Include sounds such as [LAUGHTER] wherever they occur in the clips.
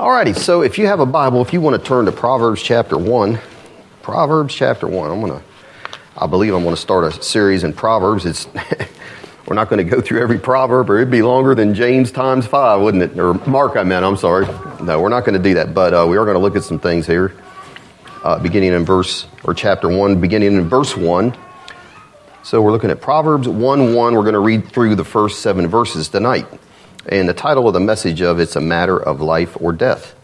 Alrighty, so if you have a Bible, if you want to turn to Proverbs chapter 1, Proverbs chapter 1, I'm going to, I believe I'm going to start a series in Proverbs. It's, [LAUGHS] we're not going to go through every proverb, or it'd be longer than James times five, wouldn't it? Or Mark, I meant, I'm sorry. No, we're not going to do that, but uh, we are going to look at some things here, uh, beginning in verse, or chapter 1, beginning in verse 1. So we're looking at Proverbs 1 1. We're going to read through the first seven verses tonight. And the title of the message of it's a matter of life or death.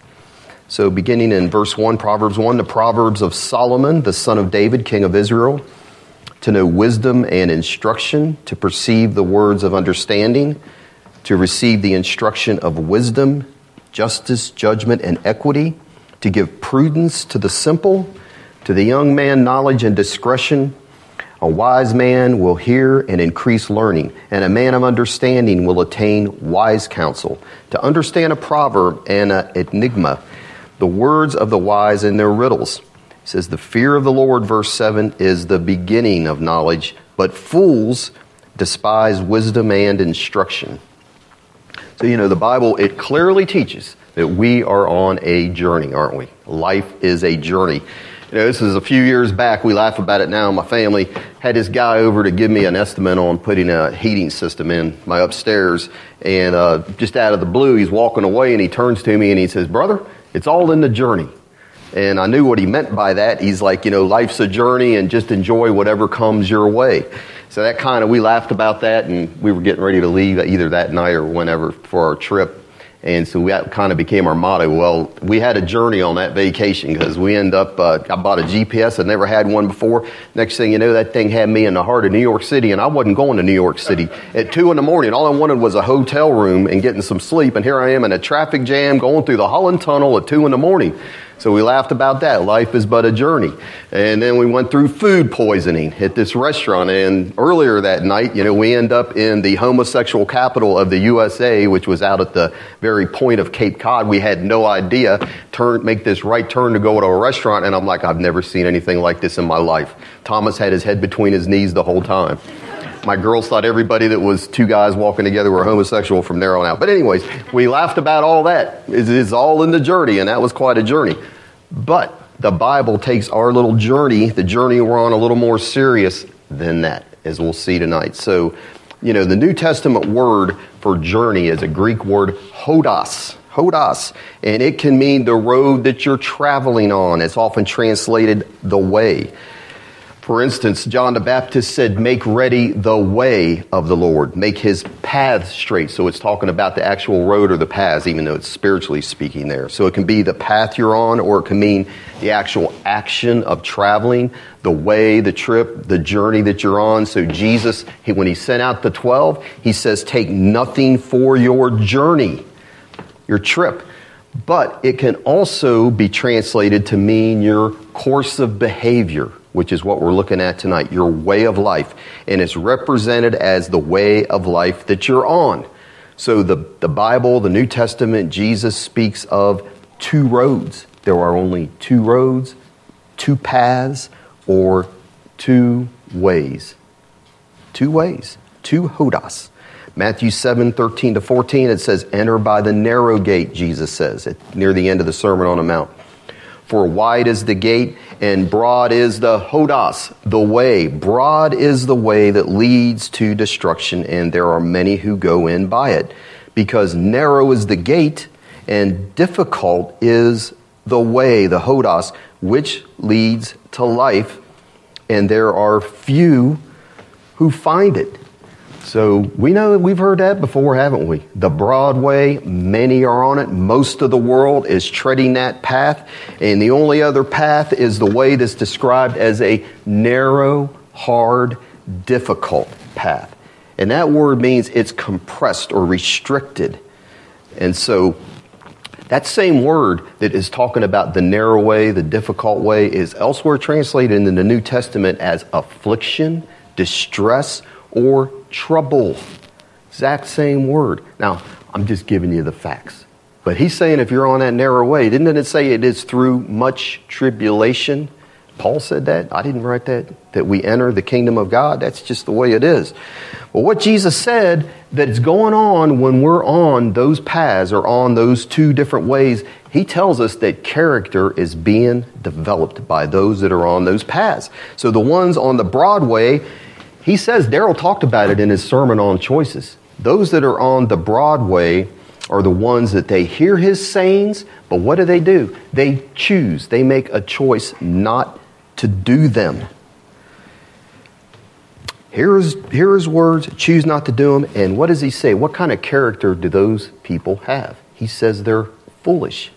So beginning in verse 1, Proverbs 1, the Proverbs of Solomon, the son of David, king of Israel, to know wisdom and instruction, to perceive the words of understanding, to receive the instruction of wisdom, justice, judgment, and equity, to give prudence to the simple, to the young man knowledge and discretion, a wise man will hear and increase learning, and a man of understanding will attain wise counsel. To understand a proverb and an enigma, the words of the wise and their riddles. It says, The fear of the Lord, verse 7, is the beginning of knowledge, but fools despise wisdom and instruction. So, you know, the Bible, it clearly teaches that we are on a journey, aren't we? Life is a journey. You know, this is a few years back. We laugh about it now. My family had this guy over to give me an estimate on putting a heating system in my upstairs. And uh, just out of the blue, he's walking away and he turns to me and he says, Brother, it's all in the journey. And I knew what he meant by that. He's like, you know, life's a journey and just enjoy whatever comes your way. So that kind of, we laughed about that and we were getting ready to leave either that night or whenever for our trip. And so that kind of became our motto. Well, we had a journey on that vacation because we end up, uh, I bought a GPS. I'd never had one before. Next thing you know, that thing had me in the heart of New York City and I wasn't going to New York City at two in the morning. All I wanted was a hotel room and getting some sleep. And here I am in a traffic jam going through the Holland Tunnel at two in the morning. So we laughed about that. Life is but a journey. And then we went through food poisoning at this restaurant. And earlier that night, you know, we end up in the homosexual capital of the USA, which was out at the very point of Cape Cod. We had no idea. Turn, make this right turn to go to a restaurant. And I'm like, I've never seen anything like this in my life. Thomas had his head between his knees the whole time. My girls thought everybody that was two guys walking together were homosexual from there on out. But anyways, we laughed about all that. It's all in the journey, and that was quite a journey. But the Bible takes our little journey, the journey we're on, a little more serious than that, as we'll see tonight. So, you know, the New Testament word for journey is a Greek word, hodos. Hodos. And it can mean the road that you're traveling on. It's often translated the way. For instance, John the Baptist said, Make ready the way of the Lord, make his paths straight. So it's talking about the actual road or the paths, even though it's spiritually speaking there. So it can be the path you're on, or it can mean the actual action of traveling, the way, the trip, the journey that you're on. So Jesus, he, when he sent out the 12, he says, Take nothing for your journey, your trip. But it can also be translated to mean your course of behavior which is what we're looking at tonight, your way of life. And it's represented as the way of life that you're on. So the, the Bible, the New Testament, Jesus speaks of two roads. There are only two roads, two paths, or two ways. Two ways, two hodos. Matthew 7, 13 to 14, it says, Enter by the narrow gate, Jesus says, at, near the end of the Sermon on the Mount. For wide is the gate and broad is the hodos, the way. Broad is the way that leads to destruction, and there are many who go in by it. Because narrow is the gate and difficult is the way, the hodos, which leads to life, and there are few who find it. So we know we've heard that before, haven't we? The broad way, many are on it. Most of the world is treading that path. And the only other path is the way that's described as a narrow, hard, difficult path. And that word means it's compressed or restricted. And so that same word that is talking about the narrow way, the difficult way, is elsewhere translated in the New Testament as affliction, distress, or trouble. Exact same word. Now, I'm just giving you the facts. But he's saying if you're on that narrow way, didn't it say it is through much tribulation? Paul said that. I didn't write that. That we enter the kingdom of God. That's just the way it is. Well, what Jesus said that's going on when we're on those paths or on those two different ways, he tells us that character is being developed by those that are on those paths. So the ones on the broad way, he says, Daryl talked about it in his sermon on choices. Those that are on the Broadway are the ones that they hear his sayings, but what do they do? They choose, they make a choice not to do them. Here is, here is words, choose not to do them. And what does he say? What kind of character do those people have? He says they're foolish.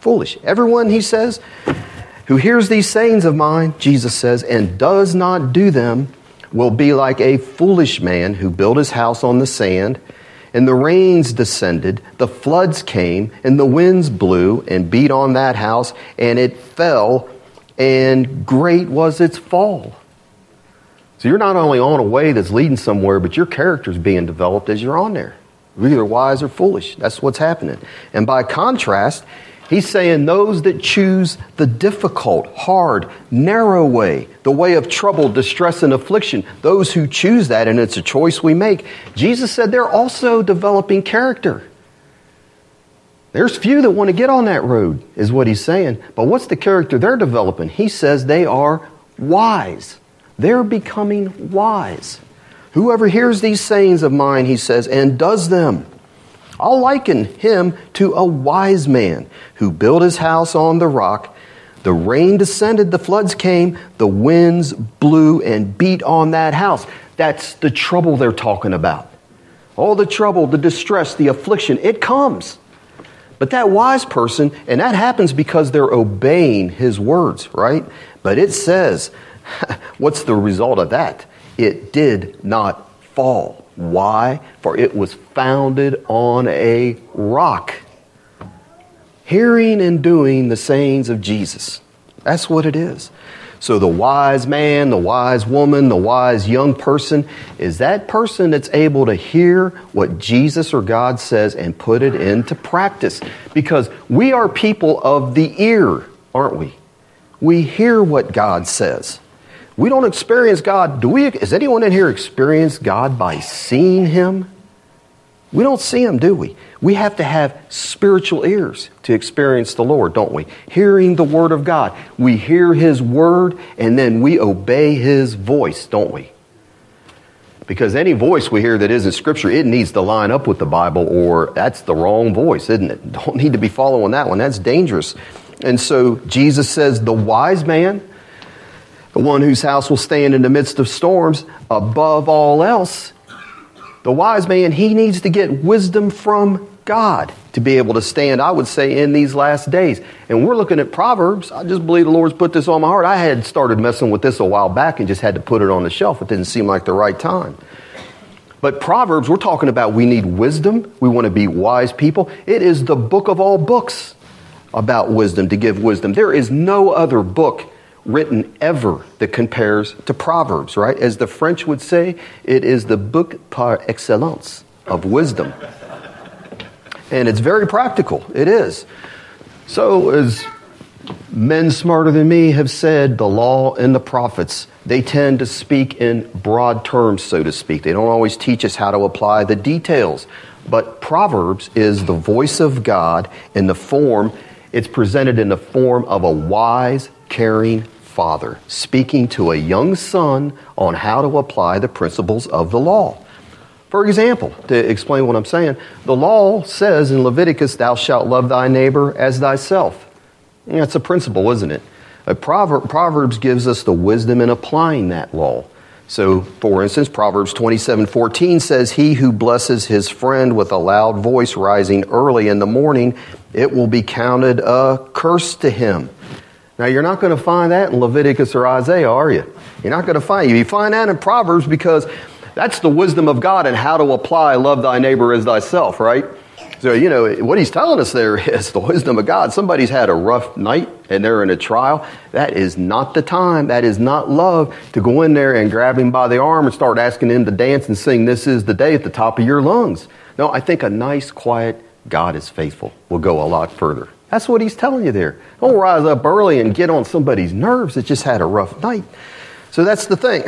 Foolish. Everyone, he says, who hears these sayings of mine, Jesus says, and does not do them, will be like a foolish man who built his house on the sand and the rains descended, the floods came, and the winds blew and beat on that house, and it fell, and great was its fall. So you're not only on a way that's leading somewhere, but your character's being developed as you're on there. You're either wise or foolish. That's what's happening. And by contrast, He's saying those that choose the difficult, hard, narrow way, the way of trouble, distress, and affliction, those who choose that, and it's a choice we make, Jesus said they're also developing character. There's few that want to get on that road, is what he's saying. But what's the character they're developing? He says they are wise. They're becoming wise. Whoever hears these sayings of mine, he says, and does them, I'll liken him to a wise man who built his house on the rock. The rain descended, the floods came, the winds blew and beat on that house. That's the trouble they're talking about. All the trouble, the distress, the affliction, it comes. But that wise person, and that happens because they're obeying his words, right? But it says, [LAUGHS] what's the result of that? It did not fall. Why? For it was founded on a rock. Hearing and doing the sayings of Jesus. That's what it is. So the wise man, the wise woman, the wise young person is that person that's able to hear what Jesus or God says and put it into practice. Because we are people of the ear, aren't we? We hear what God says. We don't experience God. Do we? Has anyone in here experienced God by seeing Him? We don't see Him, do we? We have to have spiritual ears to experience the Lord, don't we? Hearing the Word of God. We hear His Word and then we obey His voice, don't we? Because any voice we hear that isn't Scripture, it needs to line up with the Bible or that's the wrong voice, isn't it? Don't need to be following that one. That's dangerous. And so Jesus says, the wise man, the one whose house will stand in the midst of storms, above all else, the wise man, he needs to get wisdom from God to be able to stand, I would say, in these last days. And we're looking at Proverbs. I just believe the Lord's put this on my heart. I had started messing with this a while back and just had to put it on the shelf. It didn't seem like the right time. But Proverbs, we're talking about we need wisdom. We want to be wise people. It is the book of all books about wisdom, to give wisdom. There is no other book written ever that compares to Proverbs, right? As the French would say, it is the book par excellence of wisdom. And it's very practical. It is. So, as men smarter than me have said, the law and the prophets, they tend to speak in broad terms, so to speak. They don't always teach us how to apply the details. But Proverbs is the voice of God in the form, it's presented in the form of a wise, caring father speaking to a young son on how to apply the principles of the law. For example, to explain what I'm saying, the law says in Leviticus, Thou shalt love thy neighbor as thyself. That's a principle, isn't it? A proverb, Proverbs gives us the wisdom in applying that law. So, for instance, Proverbs 27 14 says, He who blesses his friend with a loud voice rising early in the morning, it will be counted a curse to him. Now, you're not going to find that in Leviticus or Isaiah, are you? You're not going to find you. You find that in Proverbs because that's the wisdom of God and how to apply love thy neighbor as thyself, right? So, you know, what he's telling us there [LAUGHS] is the wisdom of God. Somebody's had a rough night and they're in a trial. That is not the time. That is not love to go in there and grab him by the arm and start asking him to dance and sing This is the Day at the top of your lungs. No, I think a nice, quiet, God is faithful will go a lot further. That's what he's telling you there. Don't rise up early and get on somebody's nerves that just had a rough night. So that's the thing.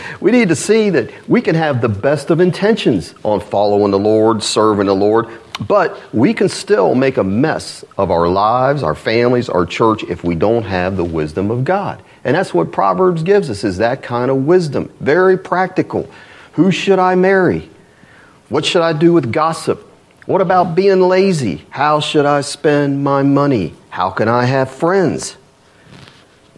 [LAUGHS] we need to see that we can have the best of intentions on following the Lord, serving the Lord, but we can still make a mess of our lives, our families, our church if we don't have the wisdom of God. And that's what Proverbs gives us is that kind of wisdom. Very practical. Who should I marry? What should I do with gossip? What about being lazy? How should I spend my money? How can I have friends?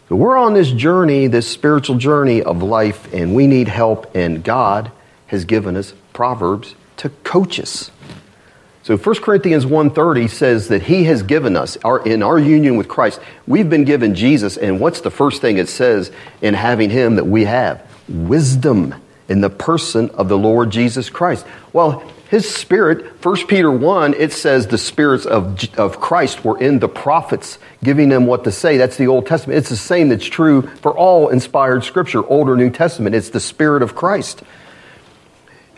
We're on this journey, this spiritual journey of life, and we need help, and God has given us Proverbs to coach us. So 1 Corinthians 1:30 says that he has given us our, in our union with Christ, we've been given Jesus and what's the first thing it says in having him that we have? Wisdom in the person of the Lord Jesus Christ. Well, his spirit, 1 Peter 1, it says the spirits of, of Christ were in the prophets, giving them what to say. That's the Old Testament. It's the same that's true for all inspired scripture, Old or New Testament. It's the spirit of Christ.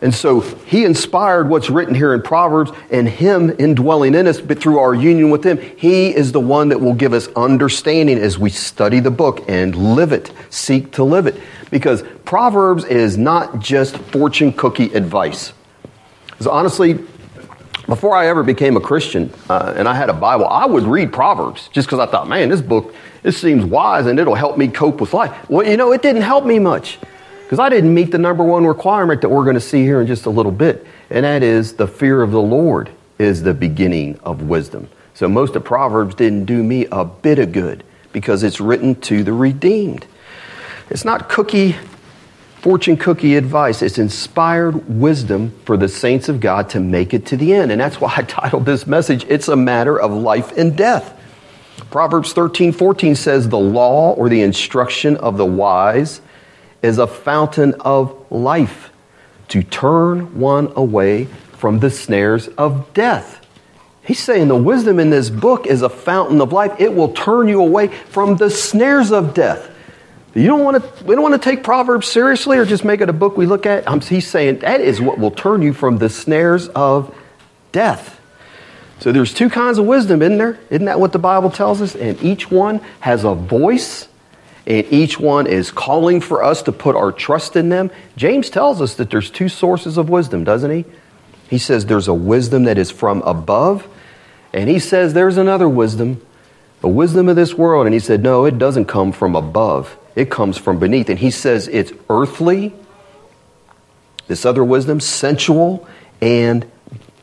And so he inspired what's written here in Proverbs and him indwelling in us, but through our union with him, he is the one that will give us understanding as we study the book and live it, seek to live it. Because Proverbs is not just fortune cookie advice. Because honestly, before I ever became a Christian uh, and I had a Bible, I would read Proverbs just because I thought, man, this book, this seems wise and it'll help me cope with life. Well, you know, it didn't help me much. Because I didn't meet the number one requirement that we're going to see here in just a little bit, and that is the fear of the Lord is the beginning of wisdom. So most of Proverbs didn't do me a bit of good because it's written to the redeemed. It's not cookie, fortune cookie advice. It's inspired wisdom for the saints of God to make it to the end. And that's why I titled this message, It's a Matter of Life and Death. Proverbs 13, 14 says, The law or the instruction of the wise is a fountain of life to turn one away from the snares of death. He's saying the wisdom in this book is a fountain of life. It will turn you away from the snares of death. You don't want to, we don't want to take Proverbs seriously or just make it a book we look at. he's saying that is what will turn you from the snares of death. So there's two kinds of wisdom, isn't there? Isn't that what the Bible tells us? And each one has a voice and each one is calling for us to put our trust in them. James tells us that there's two sources of wisdom, doesn't he? He says there's a wisdom that is from above, and he says there's another wisdom, a wisdom of this world. And he said, no, it doesn't come from above, it comes from beneath. And he says it's earthly, this other wisdom, sensual, and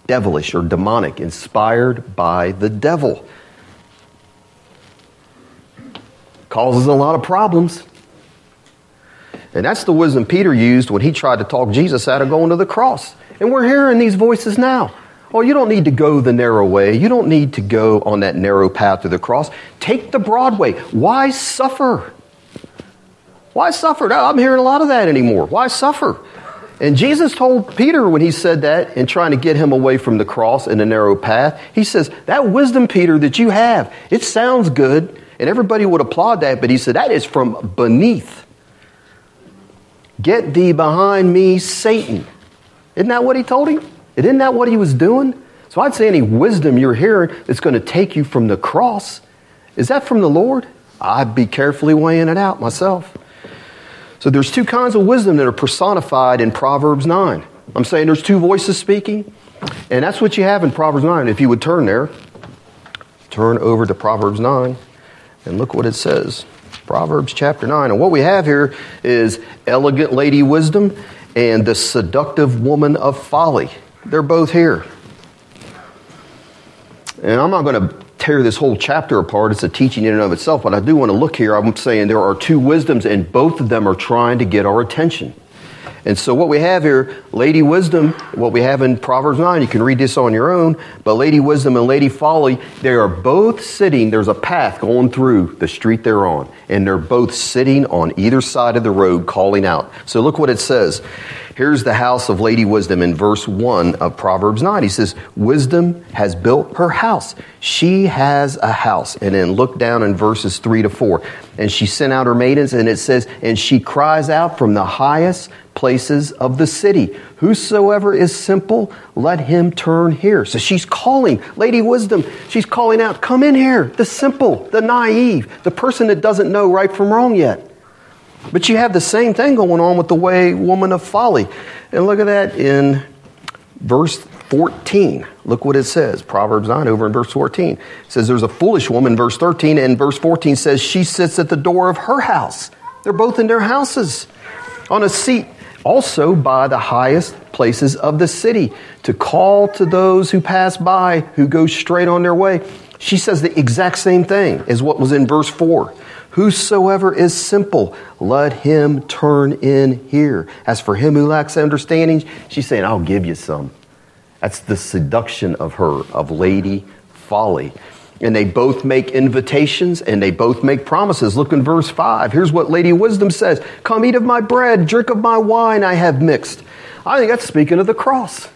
devilish or demonic, inspired by the devil. causes a lot of problems. And that's the wisdom Peter used when he tried to talk Jesus out of going to the cross. And we're hearing these voices now. Oh, you don't need to go the narrow way. You don't need to go on that narrow path to the cross. Take the broad way. Why suffer? Why suffer? I'm hearing a lot of that anymore. Why suffer? And Jesus told Peter when he said that and trying to get him away from the cross and the narrow path, he says, That wisdom, Peter, that you have, it sounds good. And everybody would applaud that, but he said, That is from beneath. Get thee behind me, Satan. Isn't that what he told him? Isn't that what he was doing? So I'd say any wisdom you're hearing that's going to take you from the cross, is that from the Lord? I'd be carefully weighing it out myself. So there's two kinds of wisdom that are personified in Proverbs 9. I'm saying there's two voices speaking, and that's what you have in Proverbs 9. If you would turn there, turn over to Proverbs 9. And look what it says Proverbs chapter 9. And what we have here is elegant lady wisdom and the seductive woman of folly. They're both here. And I'm not going to tear this whole chapter apart. It's a teaching in and of itself, but I do want to look here. I'm saying there are two wisdoms, and both of them are trying to get our attention. And so, what we have here, Lady Wisdom, what we have in Proverbs 9, you can read this on your own, but Lady Wisdom and Lady Folly, they are both sitting, there's a path going through the street they're on, and they're both sitting on either side of the road calling out. So, look what it says. Here's the house of Lady Wisdom in verse 1 of Proverbs 9. He says, Wisdom has built her house. She has a house. And then look down in verses 3 to 4. And she sent out her maidens, and it says, And she cries out from the highest places of the city. Whosoever is simple, let him turn here. So she's calling, Lady Wisdom, she's calling out, Come in here, the simple, the naive, the person that doesn't know right from wrong yet. But you have the same thing going on with the way woman of folly. And look at that in verse 14. Look what it says. Proverbs 9 over in verse 14. It says there's a foolish woman, verse 13, and verse 14 says she sits at the door of her house. They're both in their houses on a seat also by the highest places of the city to call to those who pass by who go straight on their way. She says the exact same thing as what was in verse 4. Whosoever is simple, let him turn in here. As for him who lacks understanding, she's saying, I'll give you some. That's the seduction of her, of Lady Folly. And they both make invitations and they both make promises. Look in verse 5. Here's what Lady Wisdom says Come eat of my bread, drink of my wine I have mixed. I think that's speaking of the cross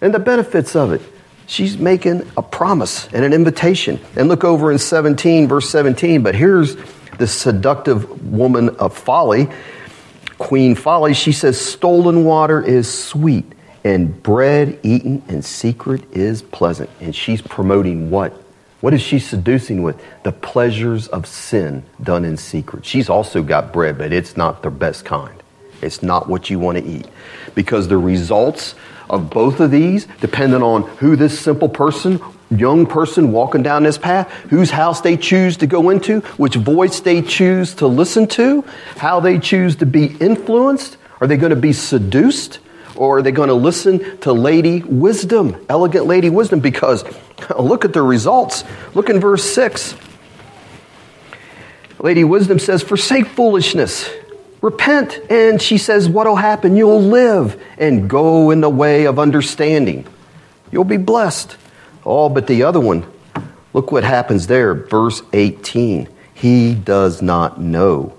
and the benefits of it. She's making a promise and an invitation. And look over in 17, verse 17. But here's the seductive woman of folly, Queen Folly. She says, Stolen water is sweet, and bread eaten in secret is pleasant. And she's promoting what? What is she seducing with? The pleasures of sin done in secret. She's also got bread, but it's not the best kind. It's not what you want to eat. Because the results of both of these, depending on who this simple person, young person walking down this path, whose house they choose to go into, which voice they choose to listen to, how they choose to be influenced. Are they going to be seduced? Or are they going to listen to Lady Wisdom, elegant Lady Wisdom? Because [LAUGHS] look at the results. Look in verse 6. Lady Wisdom says, Forsake foolishness Repent. And she says, What'll happen? You'll live and go in the way of understanding. You'll be blessed. Oh, but the other one, look what happens there. Verse 18. He does not know.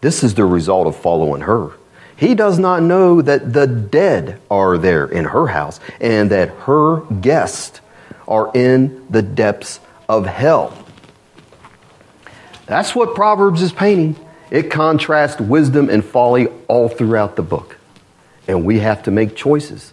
This is the result of following her. He does not know that the dead are there in her house and that her guests are in the depths of hell. That's what Proverbs is painting. It contrasts wisdom and folly all throughout the book. And we have to make choices.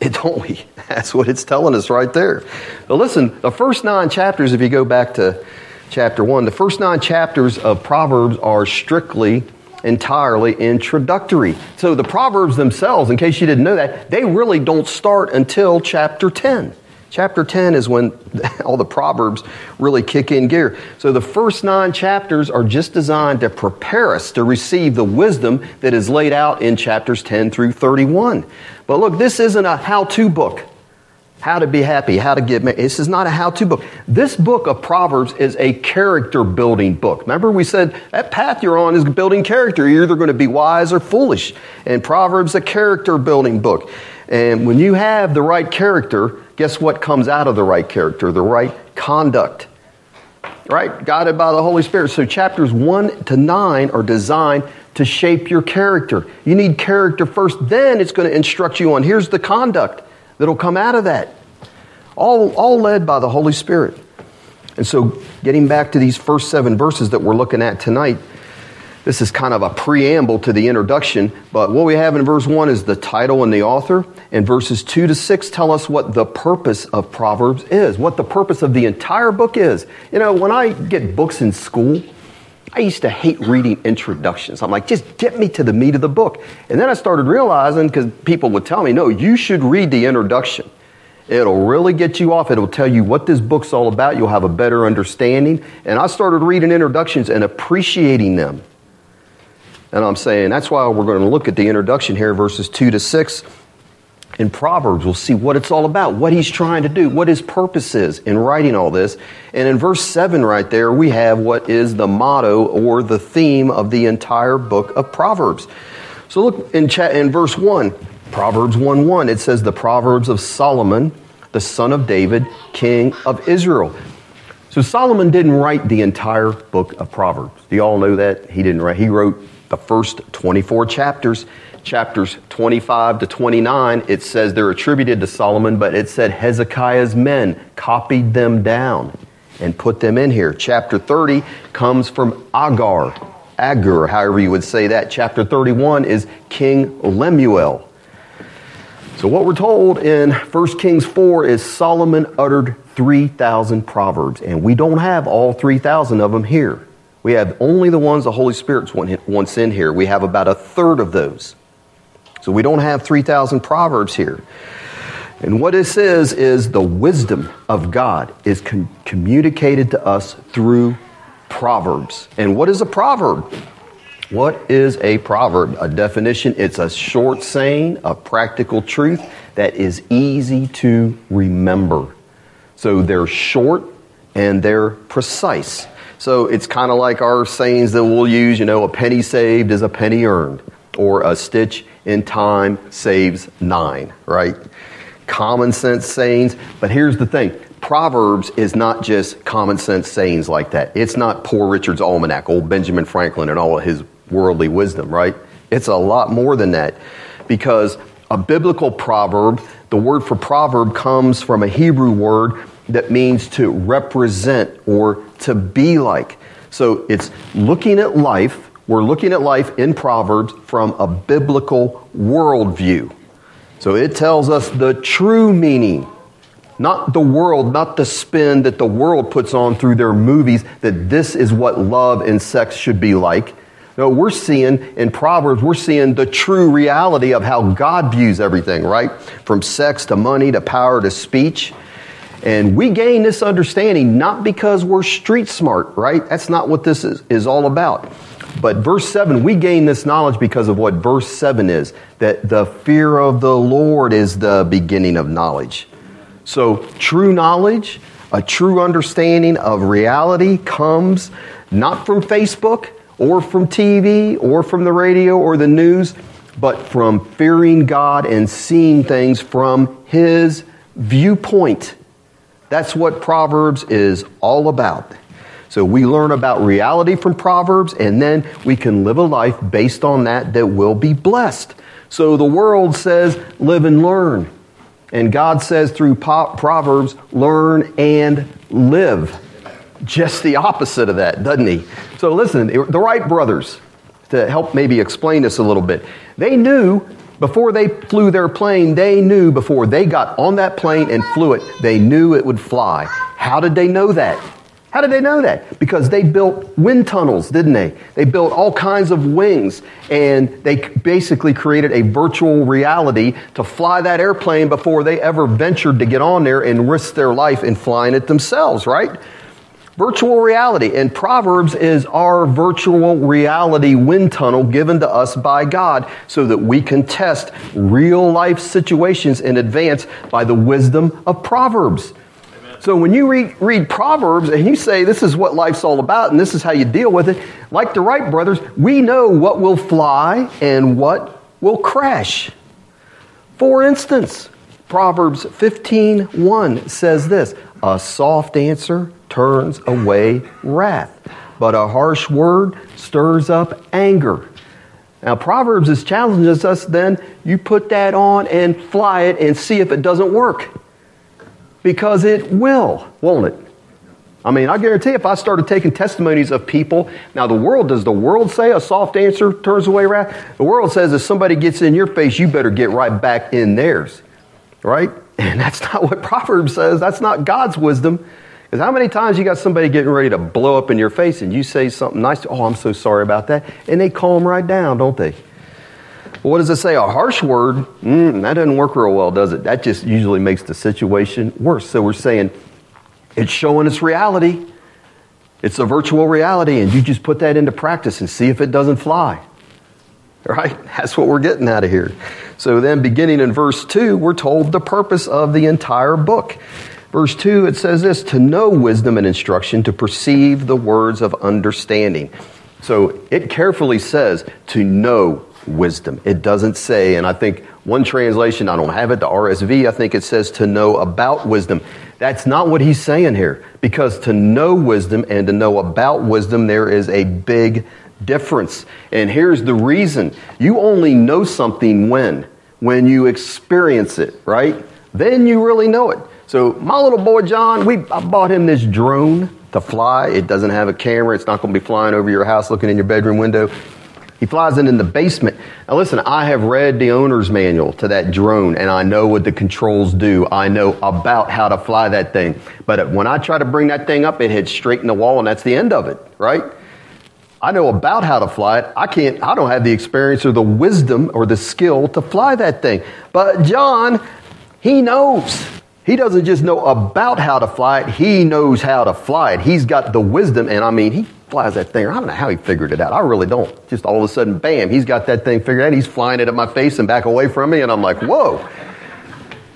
It [LAUGHS] don't we? That's what it's telling us right there. But listen, the first nine chapters, if you go back to chapter one, the first nine chapters of Proverbs are strictly, entirely introductory. So the Proverbs themselves, in case you didn't know that, they really don't start until chapter 10. Chapter 10 is when [LAUGHS] all the Proverbs really kick in gear. So the first nine chapters are just designed to prepare us to receive the wisdom that is laid out in chapters 10 through 31. But look, this isn't a how to book. How to be happy, how to get married. This is not a how to book. This book of Proverbs is a character building book. Remember, we said that path you're on is building character. You're either going to be wise or foolish. And Proverbs a character building book. And when you have the right character, guess what comes out of the right character? The right conduct. Right? Guided by the Holy Spirit. So chapters 1 to 9 are designed to shape your character. You need character first, then it's going to instruct you on here's the conduct that'll come out of that. All, all led by the Holy Spirit. And so, getting back to these first seven verses that we're looking at tonight, this is kind of a preamble to the introduction, but what we have in verse 1 is the title and the author, and verses 2 to 6 tell us what the purpose of Proverbs is, what the purpose of the entire book is. You know, when I get books in school, I used to hate reading introductions. I'm like, just get me to the meat of the book. And then I started realizing, because people would tell me, no, you should read the introduction. It'll really get you off. It'll tell you what this book's all about. You'll have a better understanding. And I started reading introductions and appreciating them. And I'm saying that's why we're going to look at the introduction here, verses 2 to 6. In Proverbs, we'll see what it's all about, what he's trying to do, what his purpose is in writing all this. And in verse 7 right there, we have what is the motto or the theme of the entire book of Proverbs. So look in, chat, in verse 1, Proverbs 1 1, it says, The Proverbs of Solomon, the son of David, king of Israel. So Solomon didn't write the entire book of Proverbs. Do you all know that? He didn't write. He wrote the first 24 chapters. chapters 25 to 29, it says they're attributed to Solomon, but it said Hezekiah's men copied them down and put them in here. Chapter 30 comes from Agar, Agur, however you would say that. Chapter 31 is King Lemuel. So what we're told in 1 Kings 4 is Solomon uttered 3,000 proverbs, and we don't have all 3,000 of them here. We have only the ones the Holy Spirit wants in here. We have about a third of those. So we don't have 3,000 proverbs here. And what this is, is the wisdom of God is con- communicated to us through proverbs. And what is a proverb? What is a proverb? A definition it's a short saying of practical truth that is easy to remember. So they're short and they're precise. So it's kind of like our sayings that we'll use, you know, a penny saved is a penny earned, or a stitch in time saves nine, right? Common sense sayings. But here's the thing Proverbs is not just common sense sayings like that. It's not Poor Richard's Almanac, old Benjamin Franklin, and all of his worldly wisdom, right? It's a lot more than that because a biblical proverb, the word for proverb comes from a Hebrew word that means to represent or to be like. So it's looking at life, we're looking at life in Proverbs from a biblical worldview. So it tells us the true meaning, not the world, not the spin that the world puts on through their movies that this is what love and sex should be like. No, we're seeing in Proverbs, we're seeing the true reality of how God views everything, right? From sex to money to power to speech. And we gain this understanding not because we're street smart, right? That's not what this is, is all about. But verse 7, we gain this knowledge because of what verse 7 is that the fear of the Lord is the beginning of knowledge. So, true knowledge, a true understanding of reality comes not from Facebook, or from TV or from the radio or the news, but from fearing God and seeing things from His viewpoint. That's what Proverbs is all about. So we learn about reality from Proverbs, and then we can live a life based on that that will be blessed. So the world says, live and learn. And God says through Proverbs, learn and live just the opposite of that, doesn't he? So listen, the Wright brothers, to help maybe explain this a little bit, they knew before they flew their plane, they knew before they got on that plane and flew it, they knew it would fly. How did they know that? How did they know that? Because they built wind tunnels, didn't they? They built all kinds of wings and they basically created a virtual reality to fly that airplane before they ever ventured to get on there and risk their life in flying it themselves, right? Virtual reality. And Proverbs is our virtual reality wind tunnel given to us by God so that we can test real life situations in advance by the wisdom of Proverbs. So when you read, read Proverbs and you say this is what life's all about and this is how you deal with it, like the Wright brothers, we know what will fly and what will crash. For instance, Proverbs 15:1 says this, a soft answer turns away wrath, but a harsh word stirs up anger. Now, Proverbs is challenging us then, you put that on and fly it and see if it doesn't work. Because it will, won't it? I mean, I guarantee if I started taking testimonies of people, now the world, does the world say a soft answer turns away wrath? The world says if somebody gets in your face, you better get right back in theirs, right? [LAUGHS] And that's not what Proverbs says. That's not God's wisdom. Because how many times you got somebody getting ready to blow up in your face and you say something nice, oh, I'm so sorry about that, and they calm right down, don't they? Well, what does it say? A harsh word, mm, that doesn't work real well, does it? That just usually makes the situation worse. So we're saying it's showing us reality. It's a virtual reality, and you just put that into practice and see if it doesn't fly. Right? [LAUGHS] That's what we're getting out of here. So then, beginning in verse 2, we're told the purpose of the entire book. Verse 2, it says this to know wisdom and instruction, to perceive the words of understanding. So it carefully says to know wisdom. It doesn't say, and I think one translation, I don't have it, the RSV, I think it says to know about wisdom. That's not what he's saying here, because to know wisdom and to know about wisdom, there is a big difference. And here's the reason you only know something when? When you experience it, right? Then you really know it. So, my little boy John, we, I bought him this drone to fly. It doesn't have a camera, it's not going to be flying over your house looking in your bedroom window. He flies it in the basement. Now, listen, I have read the owner's manual to that drone and I know what the controls do. I know about how to fly that thing. But uh, when I try to bring that thing up, it hits straight in the wall and that's the end of it, right? I know about how to fly it. I can't, I don't have the experience or the wisdom or the skill to fly that thing. But John, he knows. He doesn't just know about how to fly it, he knows how to fly it. He's got the wisdom, and I mean, he flies that thing. I don't know how he figured it out. I really don't. Just all of a sudden, bam, he's got that thing figured out. He's flying it at my face and back away from me, and I'm like, whoa.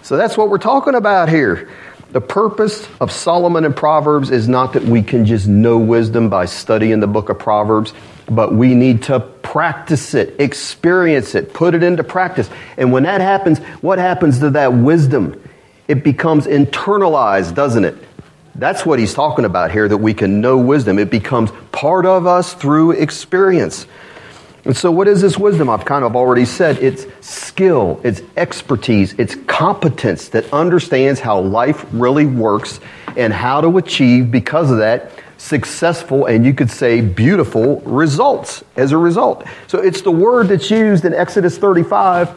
So that's what we're talking about here. The purpose of Solomon and Proverbs is not that we can just know wisdom by studying the book of Proverbs, but we need to practice it, experience it, put it into practice. And when that happens, what happens to that wisdom? It becomes internalized, doesn't it? That's what he's talking about here, that we can know wisdom. It becomes part of us through experience. And so, what is this wisdom? I've kind of already said it's skill, it's expertise, it's competence that understands how life really works and how to achieve, because of that, successful and you could say beautiful results as a result. So, it's the word that's used in Exodus 35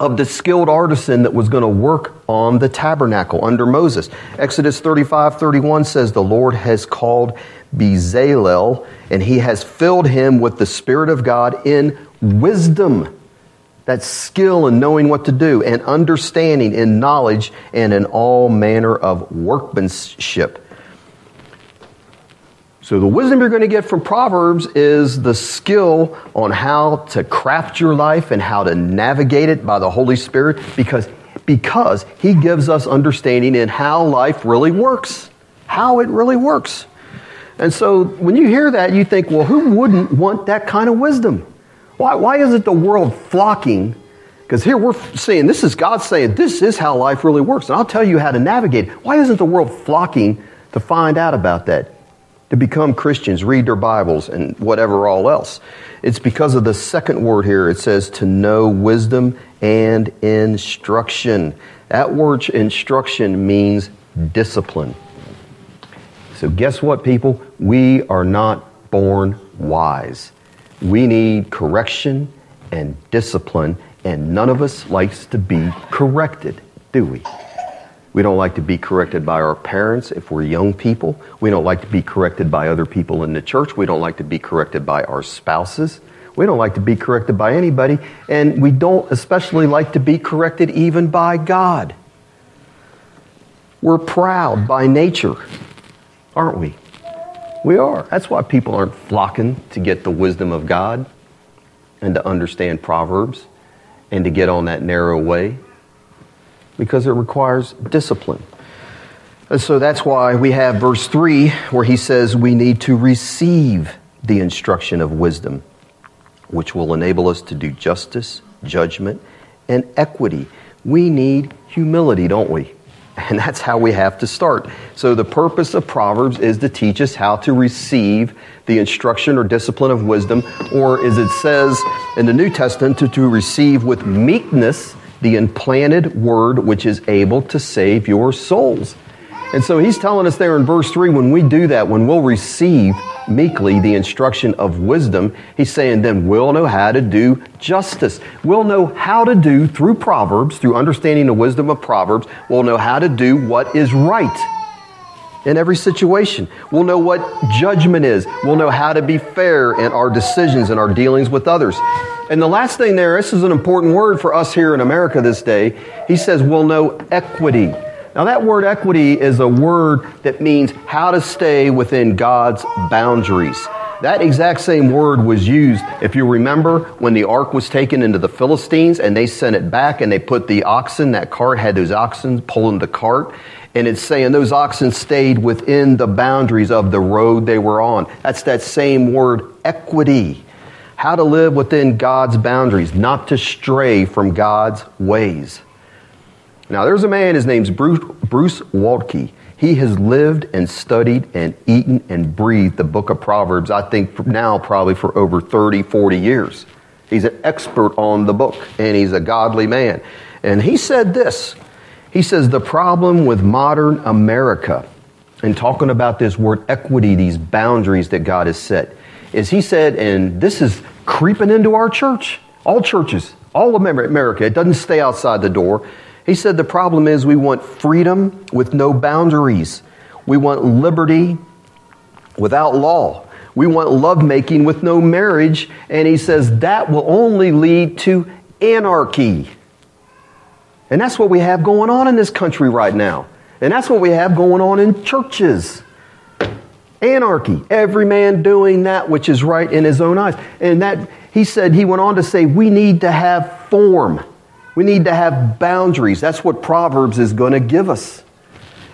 of the skilled artisan that was going to work on the tabernacle under Moses. Exodus 35 31 says, The Lord has called Bezalel, and he has filled him with the Spirit of God in wisdom. That skill in knowing what to do, and understanding, in knowledge, and in all manner of workmanship. So, the wisdom you're going to get from Proverbs is the skill on how to craft your life and how to navigate it by the Holy Spirit because, because He gives us understanding in how life really works, how it really works. And so, when you hear that, you think, well, who wouldn't want that kind of wisdom? Why, why isn't the world flocking? Because here we're saying, this is God saying, this is how life really works. And I'll tell you how to navigate. Why isn't the world flocking to find out about that? To become Christians, read their Bibles, and whatever all else. It's because of the second word here. It says to know wisdom and instruction. That word instruction means discipline. So, guess what, people? We are not born wise. We need correction and discipline, and none of us likes to be corrected, do we? We don't like to be corrected by our parents if we're young people. We don't like to be corrected by other people in the church. We don't like to be corrected by our spouses. We don't like to be corrected by anybody. And we don't especially like to be corrected even by God. We're proud by nature, aren't we? We are. That's why people aren't flocking to get the wisdom of God and to understand Proverbs and to get on that narrow way because it requires discipline. And so that's why we have verse 3 where he says we need to receive the instruction of wisdom, which will enable us to do justice, judgment, and equity. We need humility, don't we? [LAUGHS] And that's how we have to start. So, the purpose of Proverbs is to teach us how to receive the instruction or discipline of wisdom, or as it says in the New Testament, to, to receive with meekness the implanted word which is able to save your souls. And so he's telling us there in verse 3 when we do that, when we'll receive meekly the instruction of wisdom, he's saying then we'll know how to do justice. We'll know how to do through Proverbs, through understanding the wisdom of Proverbs, we'll know how to do what is right in every situation. We'll know what judgment is. We'll know how to be fair in our decisions and our dealings with others. And the last thing there, this is an important word for us here in America this day. He says we'll know equity. Now, that word equity is a word that means how to stay within God's boundaries. That exact same word was used, if you remember, when the ark was taken into the Philistines and they sent it back and they put the oxen, that cart had those oxen pulling the cart. And it's saying those oxen stayed within the boundaries of the road they were on. That's that same word, equity how to live within God's boundaries, not to stray from God's ways. Now, there's a man, his name's Bruce, Bruce Waltke. He has lived and studied and eaten and breathed the book of Proverbs, I think now probably for over 30, 40 years. He's an expert on the book and he's a godly man. And he said this He says, The problem with modern America, and talking about this word equity, these boundaries that God has set, is he said, and this is creeping into our church, all churches, all of America. It doesn't stay outside the door. He said the problem is we want freedom with no boundaries. We want liberty without law. We want lovemaking with no marriage. And he says that will only lead to anarchy. And that's what we have going on in this country right now. And that's what we have going on in churches. Anarchy. Every man doing that which is right in his own eyes. And that, he said, he went on to say, we need to have form. We need to have boundaries. That's what Proverbs is going to give us.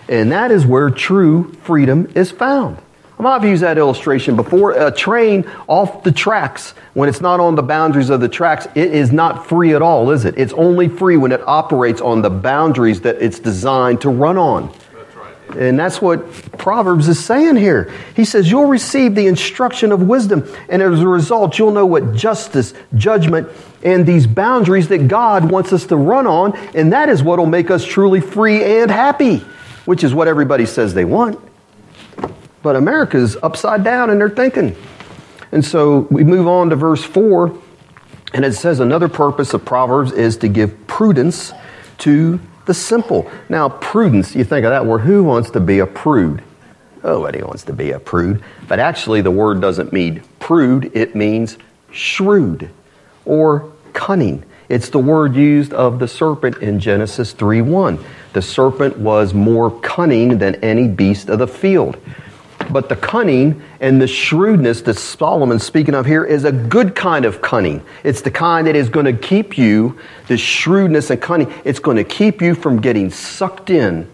And that is where true freedom is found. I've used that illustration before. A train off the tracks, when it's not on the boundaries of the tracks, it is not free at all, is it? It's only free when it operates on the boundaries that it's designed to run on. And that's what Proverbs is saying here. He says, You'll receive the instruction of wisdom, and as a result, you'll know what justice, judgment, and these boundaries that God wants us to run on, and that is what will make us truly free and happy, which is what everybody says they want. But America's upside down in their thinking. And so we move on to verse 4, and it says, Another purpose of Proverbs is to give prudence to the simple. Now, prudence, you think of that word, who wants to be a prude? Nobody wants to be a prude. But actually, the word doesn't mean prude, it means shrewd or cunning. It's the word used of the serpent in Genesis 3 1. The serpent was more cunning than any beast of the field. But the cunning and the shrewdness that Solomon's speaking of here is a good kind of cunning. It's the kind that is going to keep you, the shrewdness and cunning, it's going to keep you from getting sucked in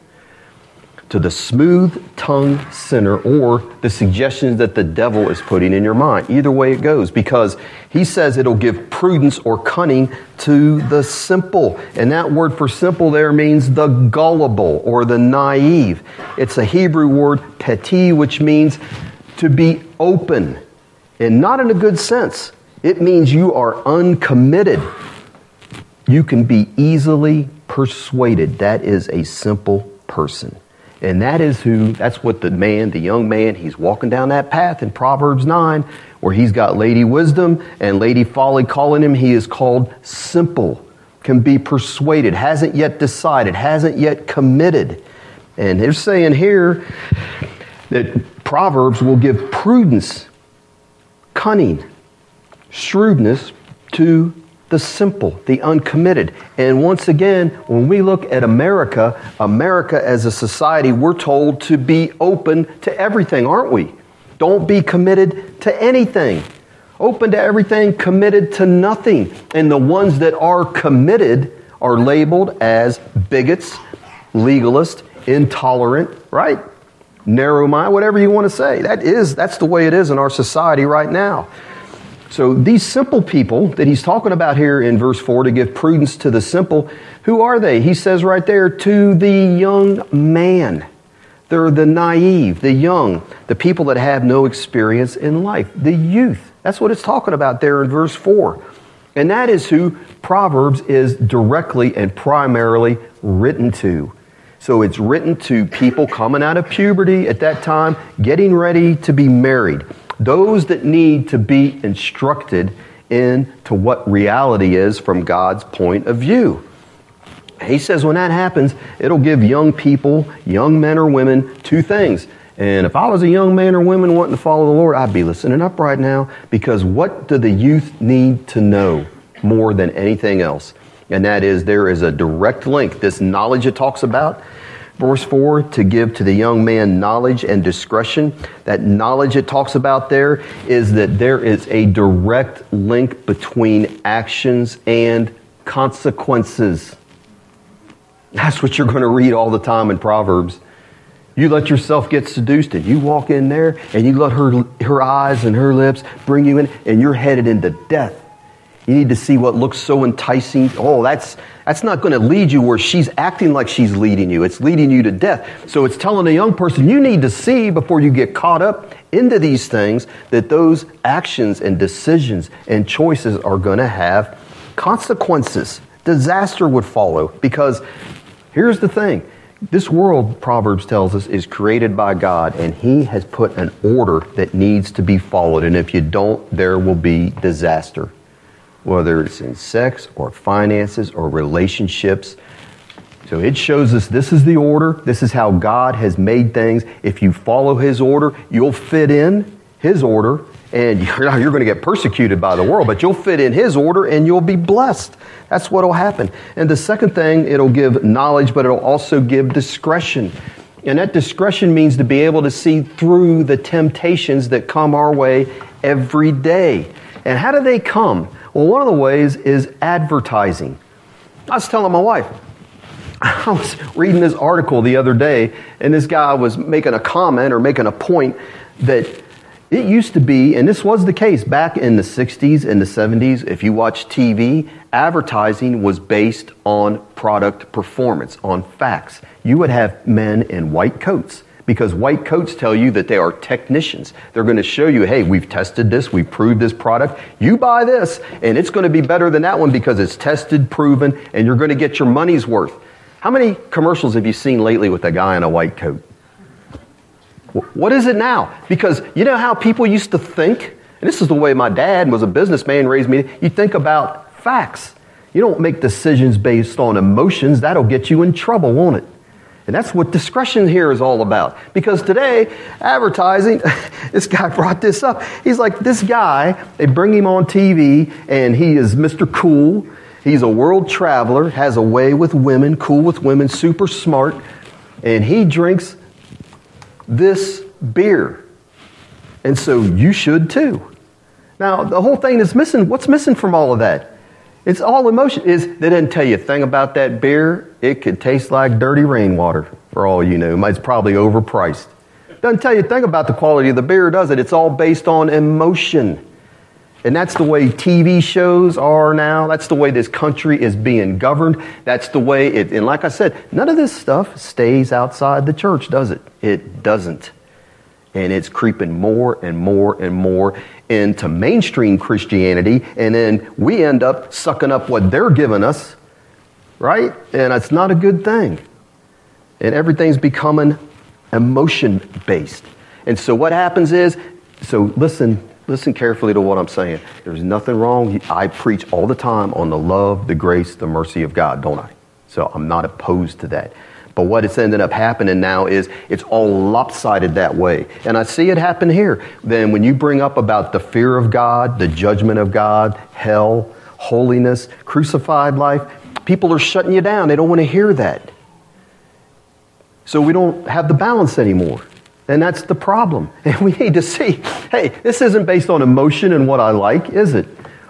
to the smooth tongued sinner or the suggestions that the devil is putting in your mind. Either way it goes, because he says it'll give prudence or cunning to the simple. And that word for simple there means the gullible or the naive. It's a Hebrew word, peti, which means to be open, and not in a good sense. It means you are uncommitted. You can be easily persuaded. That is a simple person. And that is who, that's what the man, the young man, he's walking down that path in Proverbs 9, where he's got Lady Wisdom and Lady Folly calling him. He is called simple, can be persuaded, hasn't yet decided, hasn't yet committed. And they're saying here that Proverbs will give prudence, cunning, shrewdness to the simple, the uncommitted. And once again, when we look at America, America as a society, we're told to be open to everything, aren't we? Don't be committed to anything. Open to everything, committed to nothing. And the ones that are committed are labeled as bigots, legalist, intolerant, right? Narrow mind, whatever you want to say. That is, that's the way it is in our society right now. So these simple people that he's talking about here in verse 4 to give prudence to the simple, who are they? He says right there, to the young man. They're the naive, the young, the people that have no experience in life, the youth. That's what it's talking about there in verse 4. And that is who Proverbs is directly and primarily written to. So it's written to people coming out of puberty at that time, getting ready to be married those that need to be instructed into what reality is from God's point of view. He says when that happens, it'll give young people, young men or women, two things. And if I was a young man or woman wanting to follow the Lord, I'd be listening up right now because what do the youth need to know more than anything else? And that is there is a direct link. This knowledge it talks about verse 4 to give to the young man knowledge and discretion. That knowledge it talks about there is that there is a direct link between actions and consequences. That's what you're going to read all the time in Proverbs. You let yourself get seduced and you walk in there and you let her, her eyes and her lips bring you in and you're headed into death. You need to see what looks so enticing. Oh, that's, that's not going to lead you where she's acting like she's leading you. It's leading you to death. So it's telling a young person, you need to see before you get caught up into these things that those actions and decisions and choices are going to have consequences. Disaster would follow because here's the thing. This world, Proverbs tells us, is created by God, and He has put an order that needs to be followed. And if you don't, there will be disaster whether it's in sex or finances or relationships. So it shows us this is the order. This is how God has made things. If you follow His order, you'll fit in His order. And [LAUGHS] you're, you're going to get persecuted by the world, but you'll fit in His order and you'll be blessed. That's what will happen. And the second thing, it'll give knowledge, but it'll also give discretion. And that discretion means to be able to see through the temptations that come our way every day. And how do they come? Well, one of the ways is advertising. I was telling my wife, [LAUGHS] I was reading this article the other day, and this guy was making a comment or making a point that it used to be, and this was the case back in the 60s and the 70s, if you watch TV, advertising was based on product performance, on facts. You would have men in white coats because white coats tell you that they are technicians. They're going to show you, hey, we've tested this, we've proved this product. You buy this, and it's going to be better than that one because it's tested, proven, and you're going to get your money's worth. How many commercials have you seen lately with a guy in a white coat? What is it now? Because you know how people used to think? And this is the way my dad was a businessman, raised me. You think about facts. You don't make decisions based on emotions. That'll get you in trouble, won't it? And that's what discretion here is all about. Because today, advertising, [LAUGHS] this guy brought this up. He's like, this guy, they bring him on TV, and he is Mr. Cool. He's a world traveler, has a way with women, cool with women, super smart, and he drinks this beer. And so you should too. Now, the whole thing is missing. What's missing from all of that? It's all emotion. Is they didn't tell you a thing about that beer. It could taste like dirty rainwater, for all you know. It's probably overpriced. Doesn't tell you a thing about the quality of the beer, does it? It's all based on emotion. And that's the way TV shows are now. That's the way this country is being governed. That's the way it, and like I said, none of this stuff stays outside the church, does it? It doesn't. And it's creeping more and more and more into mainstream Christianity, and then we end up sucking up what they're giving us, right? And it's not a good thing. And everything's becoming emotion based. And so what happens is, so listen, listen carefully to what I'm saying. There's nothing wrong. I preach all the time on the love, the grace, the mercy of God, don't I? So I'm not opposed to that. But what it's ended up happening now is it's all lopsided that way. And I see it happen here. Then when you bring up about the fear of God, the judgment of God, hell, holiness, crucified life, people are shutting you down. They don't want to hear that. So we don't have the balance anymore. And that's the problem. [LAUGHS] And we need to see hey, this isn't based on emotion and what I like, is it?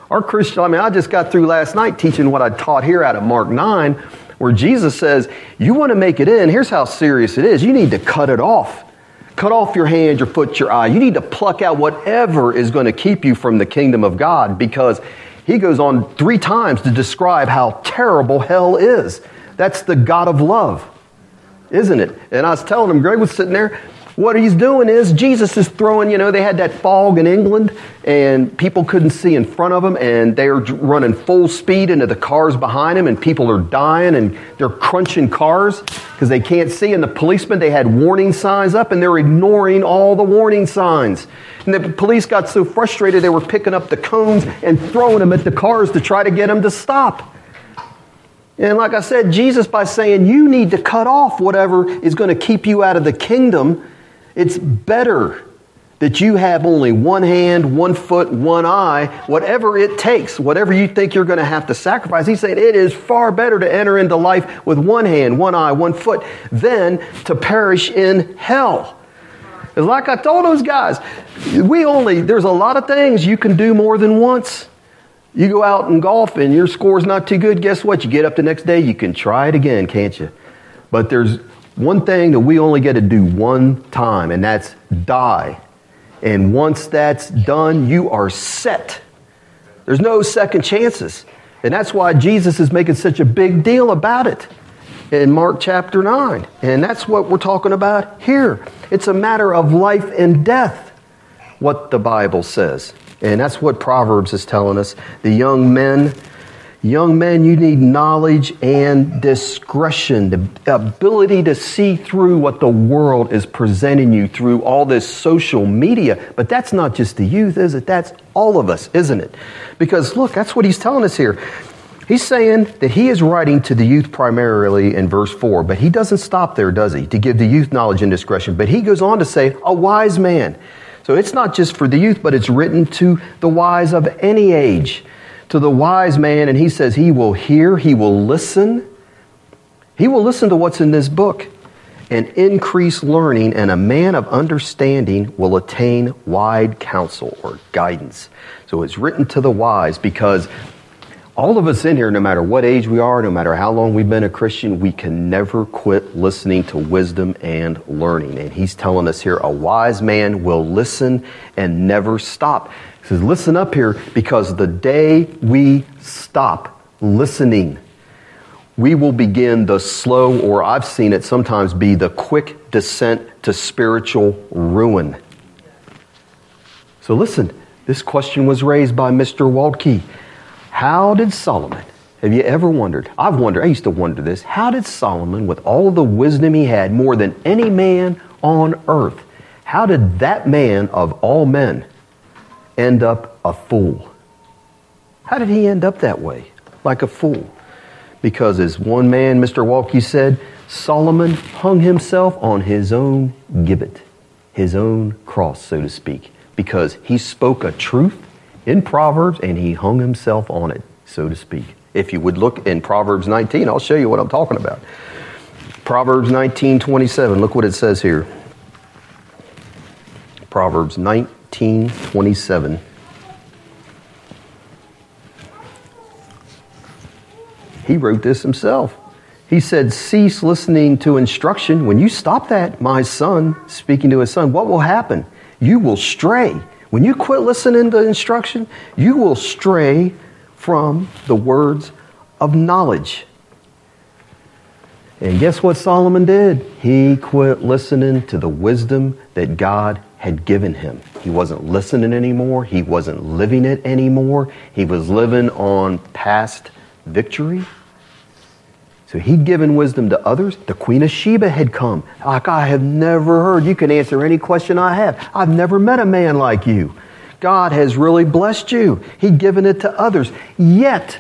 Our Christian, I mean, I just got through last night teaching what I taught here out of Mark 9 where Jesus says, You want to make it in, here's how serious it is. You need to cut it off. Cut off your hand, your foot, your eye. You need to pluck out whatever is going to keep you from the kingdom of God because he goes on three times to describe how terrible hell is. That's the God of love, isn't it? And I was telling him, Greg was sitting there, what he's doing is Jesus is throwing, you know, they had that fog in England and people couldn't see in front of them and they're running full speed into the cars behind them and people are dying and they're crunching cars because they can't see. And the policemen, they had warning signs up and they're ignoring all the warning signs. And the police got so frustrated they were picking up the cones and throwing them at the cars to try to get them to stop. And like I said, Jesus, by saying you need to cut off whatever is going to keep you out of the kingdom, it's better that you have only one hand, one foot, one eye, whatever it takes, whatever you think you're going to have to sacrifice. He's saying it is far better to enter into life with one hand, one eye, one foot than to perish in hell. It's like I told those guys, we only, there's a lot of things you can do more than once. You go out and golf and your score's not too good, guess what? You get up the next day, you can try it again, can't you? But there's one thing that we only get to do one time, and that's die. And once that's done, you are set There's no second chances. And that's why Jesus is making such a big deal about it in Mark chapter 9. And that's what we're talking about here. It's a matter of life and death, what the Bible says. And that's what Proverbs is telling us. The young men, young men, you need knowledge and discretion, the ability to see through what the world is presenting you through all this social media. But that's not just the youth, is it? That's all of us, isn't it? Because look, that's what he's telling us here. He's saying that he is writing to the youth primarily in verse 4, but he doesn't stop there, does he? To give the youth knowledge and discretion. But he goes on to say, a wise man. So it's not just for the youth, but it's written to the wise of any age. To the wise man, and he says he will hear, he will listen. He will listen to what's in this book and increase learning, and a man of understanding will attain wide counsel or guidance. So it's written to the wise because all of us in here, no matter what age we are, no matter how long we've been a Christian, we can never quit listening to wisdom and learning. And he's telling us here a wise man will listen and never stop. He says, Listen up here because the day we stop listening, we will begin the slow, or I've seen it sometimes be the quick descent to spiritual ruin. So listen, this question was raised by Mr. Waltke. How did Solomon, have you ever wondered? I've wondered, I used to wonder this. How did Solomon, with all the wisdom he had, more than any man on earth, how did that man of all men end up a fool? How did he end up that way, like a fool? Because as one man, Mr. Waltke said, Solomon hung himself on his own gibbet, his own cross, so to speak, because he spoke a truth in Proverbs and he hung himself on it, so to speak. If you would look in Proverbs 19, I'll show you what I'm talking about. Proverbs 19 27, look what it says here. Proverbs 19 27. He wrote this himself. He said, Cease listening to instruction. When you stop that, my son, speaking to his son, what will happen? You will stray when you quit listening to instruction, you will stray from the words of knowledge. And guess what Solomon did? He quit listening to the wisdom that God had given him. He wasn't listening anymore. He wasn't living it anymore. He was living on past victory. So he'd given wisdom to others. The Queen of Sheba had come. Like, I have never heard. You can answer any question I have. I've never met a man like you. God has really blessed you. He'd given it to others. Yet,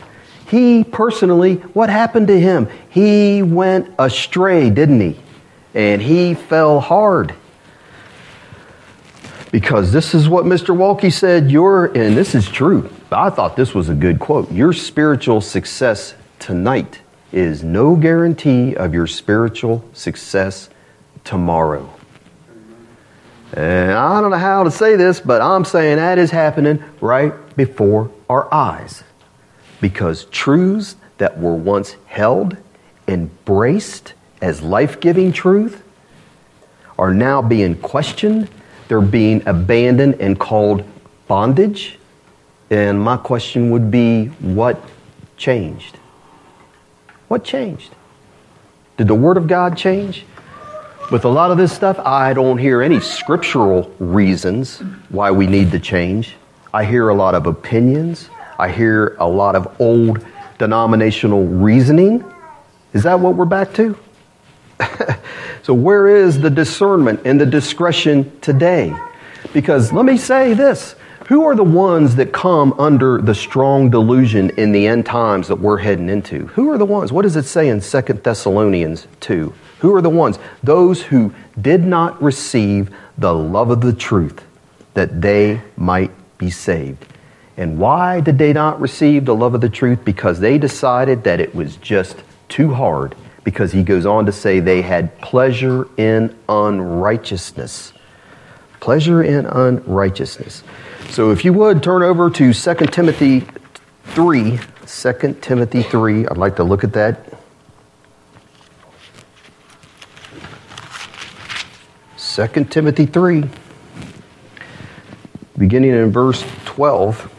he personally, what happened to him? He went astray, didn't he? And he fell hard. Because this is what Mr. Waltke said, your, and this is true. I thought this was a good quote. Your spiritual success tonight is no guarantee of your spiritual success tomorrow. And I don't know how to say this, but I'm saying that is happening right before our eyes. Because truths that were once held, embraced as life giving truth, are now being questioned. They're being abandoned and called bondage. And my question would be what changed? What changed? Did the Word of God change? With a lot of this stuff, I don't hear any scriptural reasons why we need to change. I hear a lot of opinions. I hear a lot of old denominational reasoning. Is that what we're back to? [LAUGHS] so, where is the discernment and the discretion today? Because let me say this who are the ones that come under the strong delusion in the end times that we're heading into? Who are the ones? What does it say in 2 Thessalonians 2? Who are the ones? Those who did not receive the love of the truth that they might be saved. And why did they not receive the love of the truth? Because they decided that it was just too hard. Because he goes on to say they had pleasure in unrighteousness. Pleasure in unrighteousness. So if you would turn over to 2 Timothy 3, 2 Timothy 3, I'd like to look at that. 2 Timothy 3, beginning in verse 12.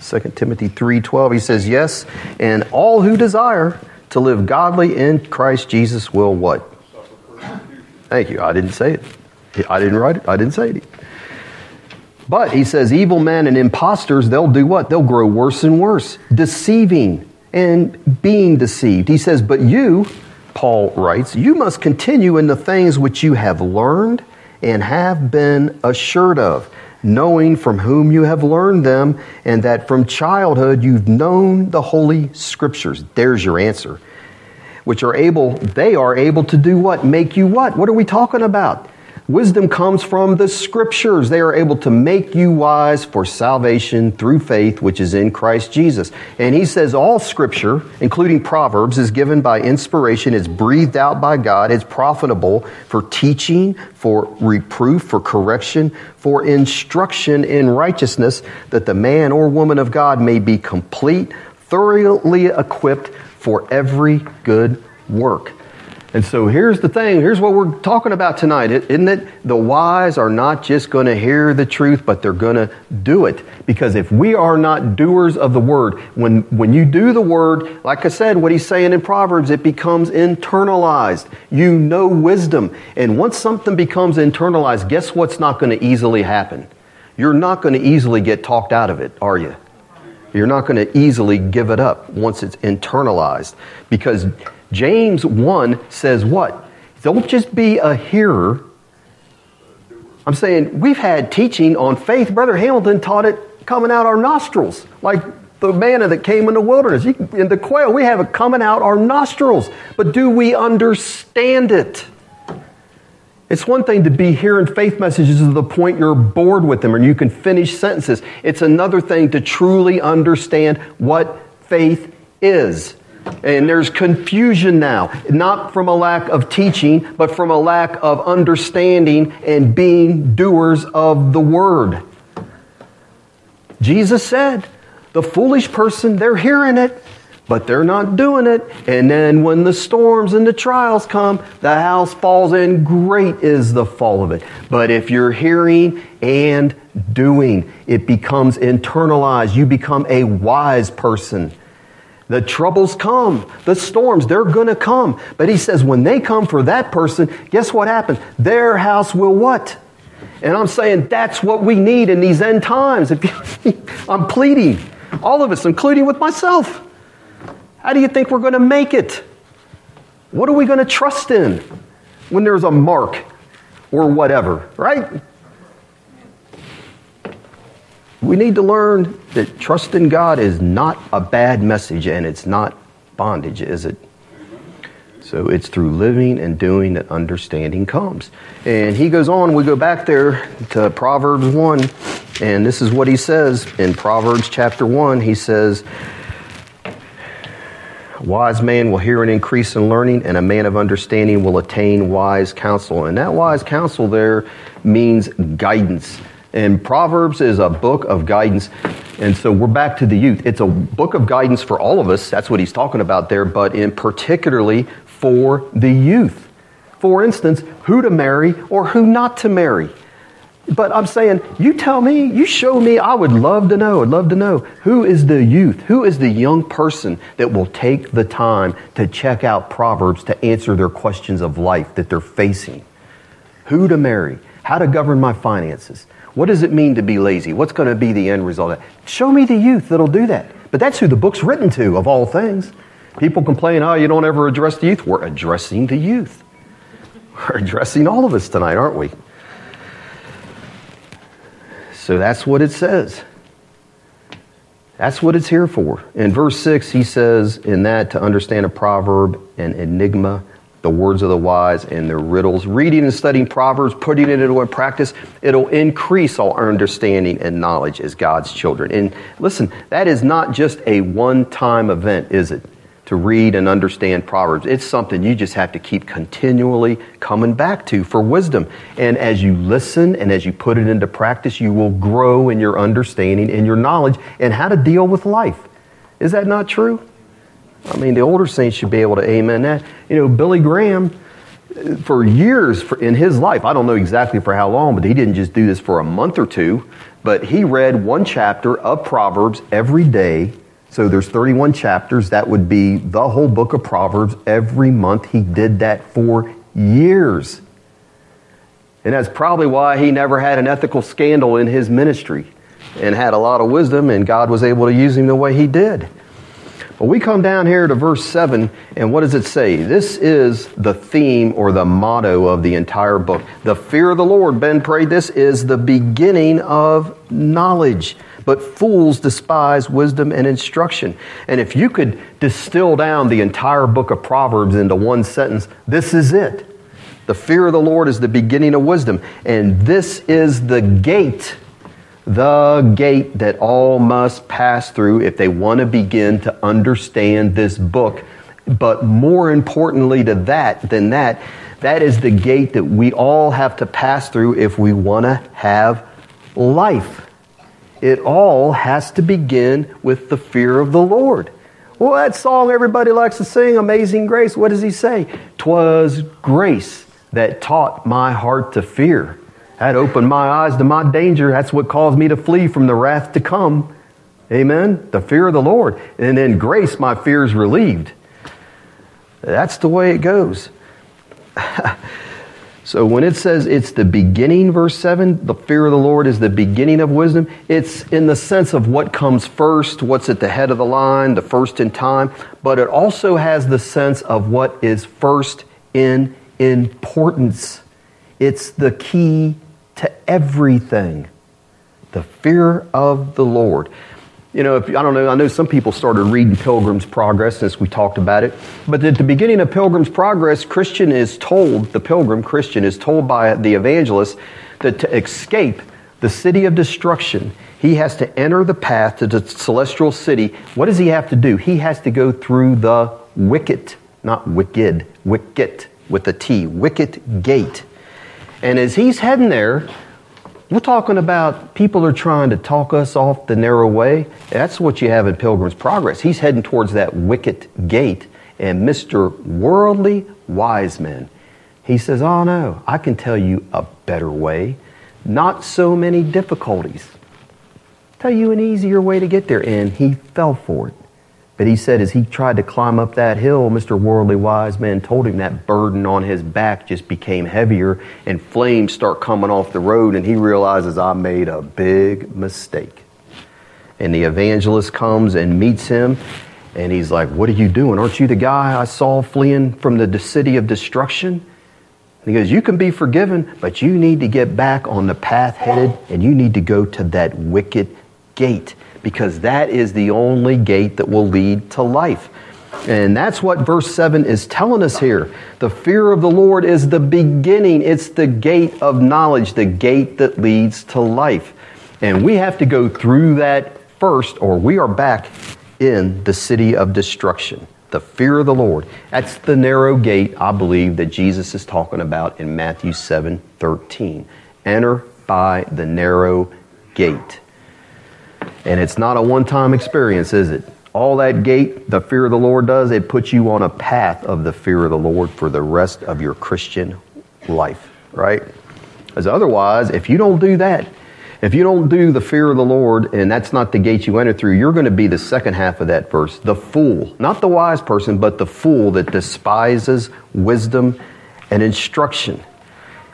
2 Timothy 3:12 he says, "Yes, and all who desire to live godly in Christ Jesus will what?" Thank you. I didn't say it. I didn't write it. I didn't say it. But he says, evil men and impostors, they'll do what? They'll grow worse and worse, deceiving and being deceived. He says, but you, Paul writes, you must continue in the things which you have learned and have been assured of, knowing from whom you have learned them, and that from childhood you've known the Holy Scriptures. There's your answer. Which are able, they are able to do what? Make you what? What are we talking about? Wisdom comes from the scriptures. They are able to make you wise for salvation through faith, which is in Christ Jesus. And he says all scripture, including Proverbs, is given by inspiration, it's breathed out by God, it's profitable for teaching, for reproof, for correction, for instruction in righteousness, that the man or woman of God may be complete, thoroughly equipped for every good work. And so here's the thing. Here's what we're talking about tonight. Isn't it? The wise are not just going to hear the truth, but they're going to do it. Because if we are not doers of the word, when, when you do the word, like I said, what he's saying in Proverbs, it becomes internalized. You know wisdom. And once something becomes internalized, guess what's not going to easily happen? You're not going to easily get talked out of it, are you? You're not going to easily give it up once it's internalized. Because James 1 says what? Don't just be a hearer. I'm saying we've had teaching on faith. Brother Hamilton taught it coming out our nostrils, like the manna that came in the wilderness. In the quail, we have it coming out our nostrils. But do we understand it? It's one thing to be hearing faith messages to the point you're bored with them and you can finish sentences. It's another thing to truly understand what faith is. And there's confusion now, not from a lack of teaching, but from a lack of understanding and being doers of the word. Jesus said, the foolish person, they're hearing it, but they're not doing it. And then when the storms and the trials come, the house falls in. Great is the fall of it. But if you're hearing and doing, it becomes internalized. You become a wise person. The troubles come, the storms, they're going to come. But he says when they come for that person, guess what happens? Their house will what? And I'm saying that's what we need in these end times. [LAUGHS] I'm pleading, all of us, including with myself. How do you think we're going to make it? What are we going to trust in when there's a mark or whatever, right? We need to learn that trust in God is not a bad message and it's not bondage, is it? So it's through living and doing that understanding comes. And he goes on, we go back there to Proverbs 1, and this is what he says in Proverbs chapter 1. He says, wise man will hear an increase in learning, and a man of understanding will attain wise counsel. And that wise counsel there means guidance. And Proverbs is a book of guidance. And so we're back to the youth. It's a book of guidance for all of us. That's what he's talking about there, but in particularly for the youth. For instance, who to marry or who not to marry. But I'm saying, you tell me, you show me, I would love to know, I'd love to know who is the youth, who is the young person that will take the time to check out Proverbs to answer their questions of life that they're facing. Who to marry, how to govern my finances, what does it mean to be lazy? What's going to be the end result? Show me the youth that'll do that. But that's who the book's written to, of all things. People complain, oh, you don't ever address the youth. We're addressing the youth. [LAUGHS] We're addressing all of us tonight, aren't we? So that's what it says. That's what it's here for. In verse 6, he says, in that to understand a proverb, an enigma, the words of the wise and their riddles. Reading and studying Proverbs, putting it into practice, it'll increase our understanding and knowledge as God's children. And listen, that is not just a one time event, is it? To read and understand Proverbs. It's something you just have to keep continually coming back to for wisdom. And as you listen and as you put it into practice, you will grow in your understanding and your knowledge and how to deal with life. Is that not true? I mean, the older saints should be able to amen that. You know, Billy Graham, for years in his life, I don't know exactly for how long, but he didn't just do this for a month or two. but he read one chapter of Proverbs every day. So there's 31 chapters. That would be the whole book of Proverbs every month. He did that for years. And that's probably why he never had an ethical scandal in his ministry and had a lot of wisdom, and God was able to use him the way he did. But we come down here to verse 7, and what does it say? This is the theme or the motto of the entire book. The fear of the Lord, Ben prayed this, is the beginning of knowledge. But fools despise wisdom and instruction. And if you could distill down the entire book of Proverbs into one sentence, this is it. The fear of the Lord is the beginning of wisdom. And this is the gate the gate that all must pass through if they want to begin to understand this book. But more importantly to that than that, that is the gate that we all have to pass through if we want to have life. It all has to begin with the fear of the Lord. Well, that song everybody likes to sing, Amazing Grace, what does he say? Twas grace that taught my heart to fear. That opened my eyes to my danger. That's what caused me to flee from the wrath to come. Amen. The fear of the Lord. And then grace, my fears relieved. That's the way it goes. [LAUGHS] so when it says it's the beginning, verse 7, the fear of the Lord is the beginning of wisdom, it's in the sense of what comes first, what's at the head of the line, the first in time, but it also has the sense of what is first in importance. It's the key to everything. The fear of the Lord. You know, if, I don't know, I know some people started reading Pilgrim's Progress since we talked about it. But at the beginning of Pilgrim's Progress, Christian is told, the pilgrim Christian is told by the evangelist that to escape the city of destruction, he has to enter the path to the celestial city. What does he have to do? He has to go through the wicket, not wicked, wicket with a T, wicket gate. And as he's heading there, we're talking about people are trying to talk us off the narrow way. That's what you have in Pilgrim's Progress. He's heading towards that wicket gate, and Mr. Worldly Wiseman, he says, Oh no, I can tell you a better way. Not so many difficulties. Tell you an easier way to get there. And he fell for it. But he said as he tried to climb up that hill, Mr. Worldly Wise Man told him that burden on his back just became heavier and flames start coming off the road and he realizes I made a big mistake. And the evangelist comes and meets him and he's like, What are you doing? Aren't you the guy I saw fleeing from the city of destruction? And he goes, You can be forgiven, but you need to get back on the path headed and you need to go to that wicket gate because that is the only gate that will lead to life. And that's what verse 7 is telling us here. The fear of the Lord is the beginning, it's the gate of knowledge, the gate that leads to life. And we have to go through that first, or we are back in the city of destruction. The fear of the Lord. That's the narrow gate, I believe, that Jesus is talking about in Matthew 7 13. Enter by the narrow gate. And it's not a one time experience, is it? All that gate, the fear of the Lord does, it puts you on a path of the fear of the Lord for the rest of your Christian life, right? Because otherwise, if you don't do that, if you don't do the fear of the Lord, and that's not the gate you enter through, you're going to be the second half of that verse. The fool, not the wise person, but the fool that despises wisdom and instruction,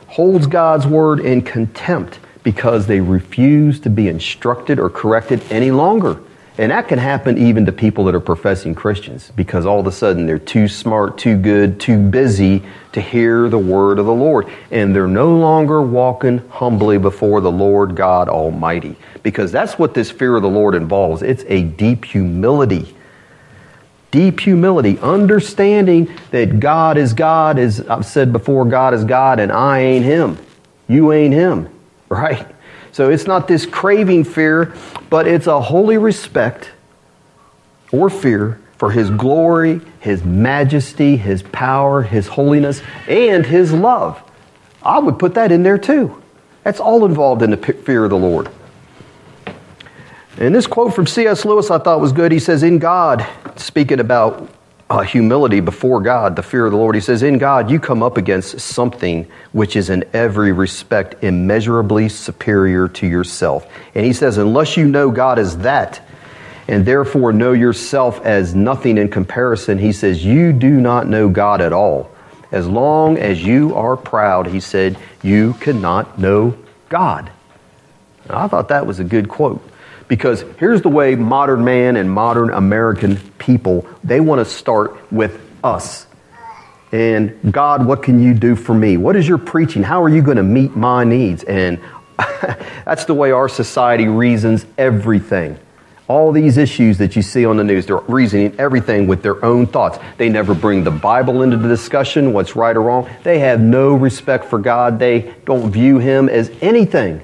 holds God's word in contempt because they refuse to be instructed or corrected any longer. And that can happen even to people that are professing Christians because all of a sudden they're too smart, too good, too busy to hear the word of the Lord. And they're no longer walking humbly before the Lord God Almighty because that's what this fear of the Lord involves. It's a deep humility. Deep humility, understanding that God is God, as I've said before, God is God and I ain't Him. You ain't Him right? So it's not this craving fear, but it's a holy respect or fear for His glory, His majesty, His power, His holiness, and His love. I would put that in there too. That's all involved in the fear of the Lord. And this quote from C.S. Lewis I thought was good. He says, In God, speaking about uh, humility before God, the fear of the Lord. He says, In God, you come up against something which is in every respect immeasurably superior to yourself. And he says, Unless you know God as that, and therefore know yourself as nothing in comparison, he says, You do not know God at all. As long as you are proud, he said, you cannot know God. Now, I thought that was a good quote. Because here's the way modern man and modern American people, they want to start with us. And God, what can you do for me? What is your preaching? How are you going to meet my needs? And [LAUGHS] that's the way our society reasons everything. All these issues that you see on the news, they're reasoning everything with their own thoughts. They never bring the Bible into the discussion, what's right or wrong. They have no respect for God. They don't view Him as anything,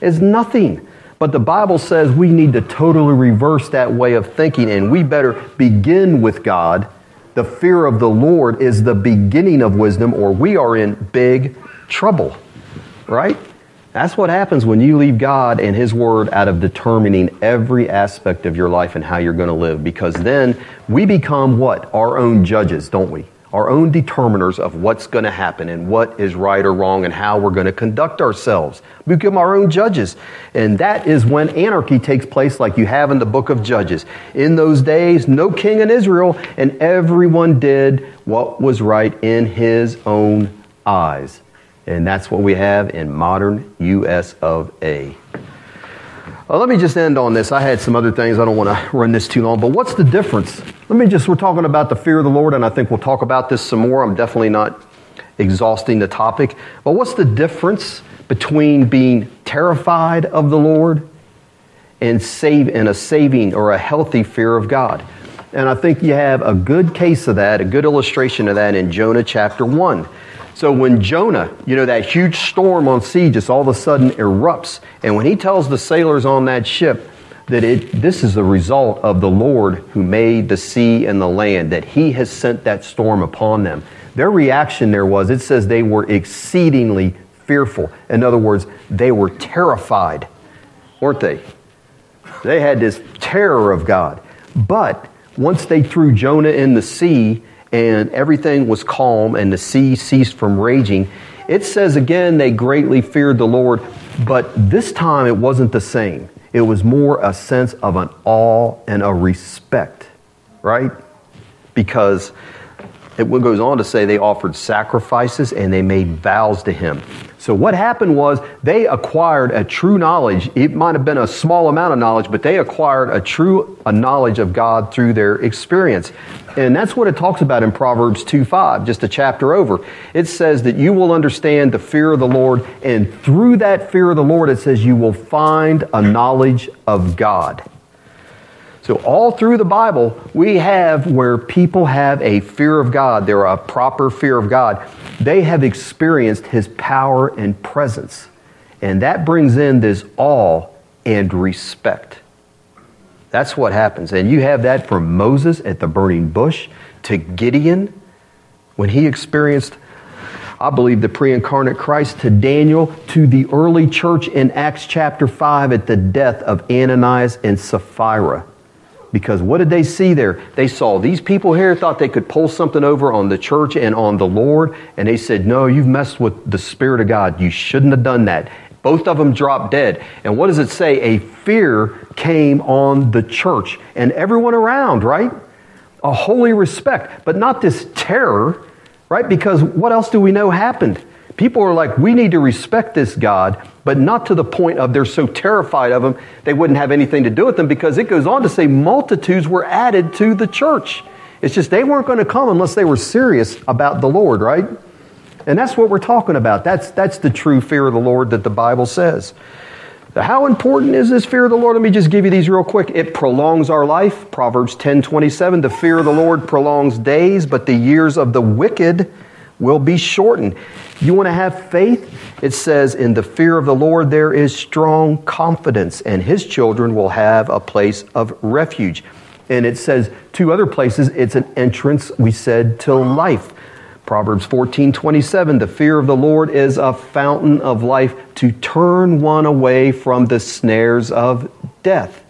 as nothing. But the Bible says we need to totally reverse that way of thinking, and we better begin with God. The fear of the Lord is the beginning of wisdom, or we are in big trouble, right? That's what happens when you leave God and His Word out of determining every aspect of your life and how you're going to live. Because then we become what? Our own judges, don't we? Our own determiners of what's going to happen and what is right or wrong and how we're going to conduct ourselves. We become our own judges. And that is when anarchy takes place, like you have in the book of Judges. In those days, no king in Israel, and everyone did what was right in his own eyes. And that's what we have in modern US of A. Well, let me just end on this. I had some other things. I don't want to run this too long, but what's the difference? Let me just, we're talking about the fear of the Lord, and I think we'll talk about this some more. I'm definitely not exhausting the topic. But what's the difference between being terrified of the Lord and, save, and a saving or a healthy fear of God? And I think you have a good case of that, a good illustration of that in Jonah chapter 1. So when Jonah, you know, that huge storm on sea just all of a sudden erupts, and when he tells the sailors on that ship that it, this is the result of the Lord who made the sea and the land, that he has sent that storm upon them, their reaction there was, it says they were exceedingly fearful. In other words, they were terrified, weren't they? They had this terror of God. But once they threw Jonah in the sea, and everything was calm and the sea ceased from raging. It says again, they greatly feared the Lord, but this time it wasn't the same. It was more a sense of an awe and a respect, right? Because it goes on to say they offered sacrifices and they made vows to him. So what happened was they acquired a true knowledge. It might have been a small amount of knowledge, but they acquired a true a knowledge of God through their experience. And that's what it talks about in Proverbs 2 5, just a chapter over. It says that you will understand the fear of the Lord, and through that fear of the Lord, it says you will find a knowledge of God. So, all through the Bible, we have where people have a fear of God. They're a proper fear of God. They have experienced His power and presence. And that brings in this awe and respect. That's what happens. And you have that from Moses at the burning bush to Gideon when he experienced, I believe, the pre incarnate Christ, to Daniel, to the early church in Acts chapter 5 at the death of Ananias and Sapphira. Because what did they see there? They saw these people here thought they could pull something over on the church and on the Lord, and they said, No, you've messed with the Spirit of God. You shouldn't have done that. Both of them dropped dead. And what does it say? A fear came on the church and everyone around, right? A holy respect, but not this terror, right? Because what else do we know happened? People are like, we need to respect this God, but not to the point of they're so terrified of them they wouldn't have anything to do with them because it goes on to say multitudes were added to the church. It's just they weren't going to come unless they were serious about the Lord, right? And that's what we're talking about. That's, that's the true fear of the Lord that the Bible says. How important is this fear of the Lord? Let me just give you these real quick. It prolongs our life. Proverbs 10 27. The fear of the Lord prolongs days, but the years of the wicked will be shortened. You want to have faith? It says, In the fear of the Lord there is strong confidence, and his children will have a place of refuge. And it says, two other places, it's an entrance, we said, to life. Proverbs 14 27, the fear of the Lord is a fountain of life to turn one away from the snares of death.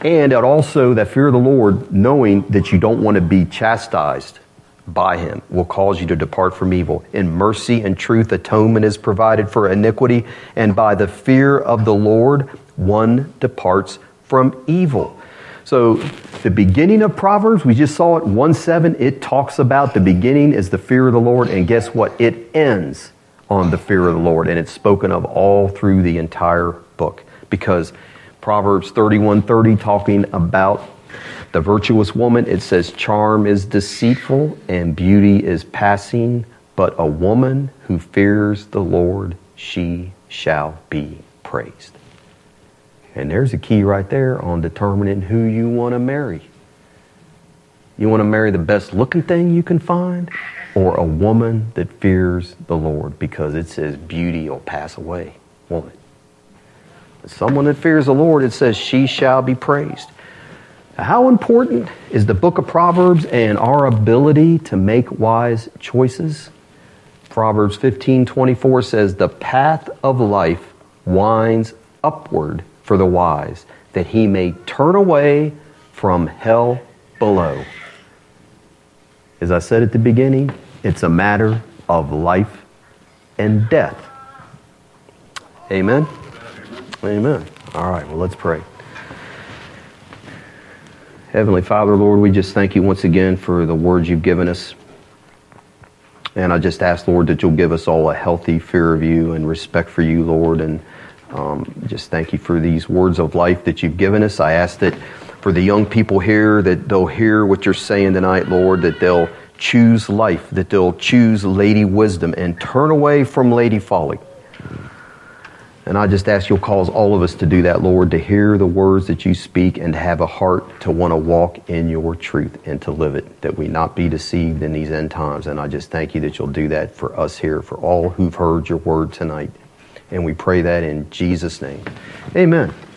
And it also, that fear of the Lord, knowing that you don't want to be chastised by him, will cause you to depart from evil. In mercy and truth, atonement is provided for iniquity, and by the fear of the Lord, one departs from evil. So, the beginning of Proverbs, we just saw it, 1 7, it talks about the beginning is the fear of the Lord, and guess what? It ends on the fear of the Lord, and it's spoken of all through the entire book because Proverbs 31 30, talking about the virtuous woman, it says, Charm is deceitful and beauty is passing, but a woman who fears the Lord, she shall be praised. And there's a key right there on determining who you want to marry. You want to marry the best looking thing you can find or a woman that fears the Lord because it says beauty will pass away, won't it? Someone that fears the Lord, it says she shall be praised. How important is the book of Proverbs and our ability to make wise choices? Proverbs 15 24 says, The path of life winds upward for the wise, that he may turn away from hell below. As I said at the beginning, it's a matter of life and death. Amen? Amen. All right, well, let's pray. Heavenly Father, Lord, we just thank you once again for the words you've given us. And I just ask, Lord, that you'll give us all a healthy fear of you and respect for you, Lord, and um, just thank you for these words of life that you've given us. I ask that for the young people here, that they'll hear what you're saying tonight, Lord, that they'll choose life, that they'll choose Lady Wisdom and turn away from Lady Folly. And I just ask you'll cause all of us to do that, Lord, to hear the words that you speak and to have a heart to want to walk in your truth and to live it, that we not be deceived in these end times. And I just thank you that you'll do that for us here, for all who've heard your word tonight. And we pray that in Jesus' name. Amen.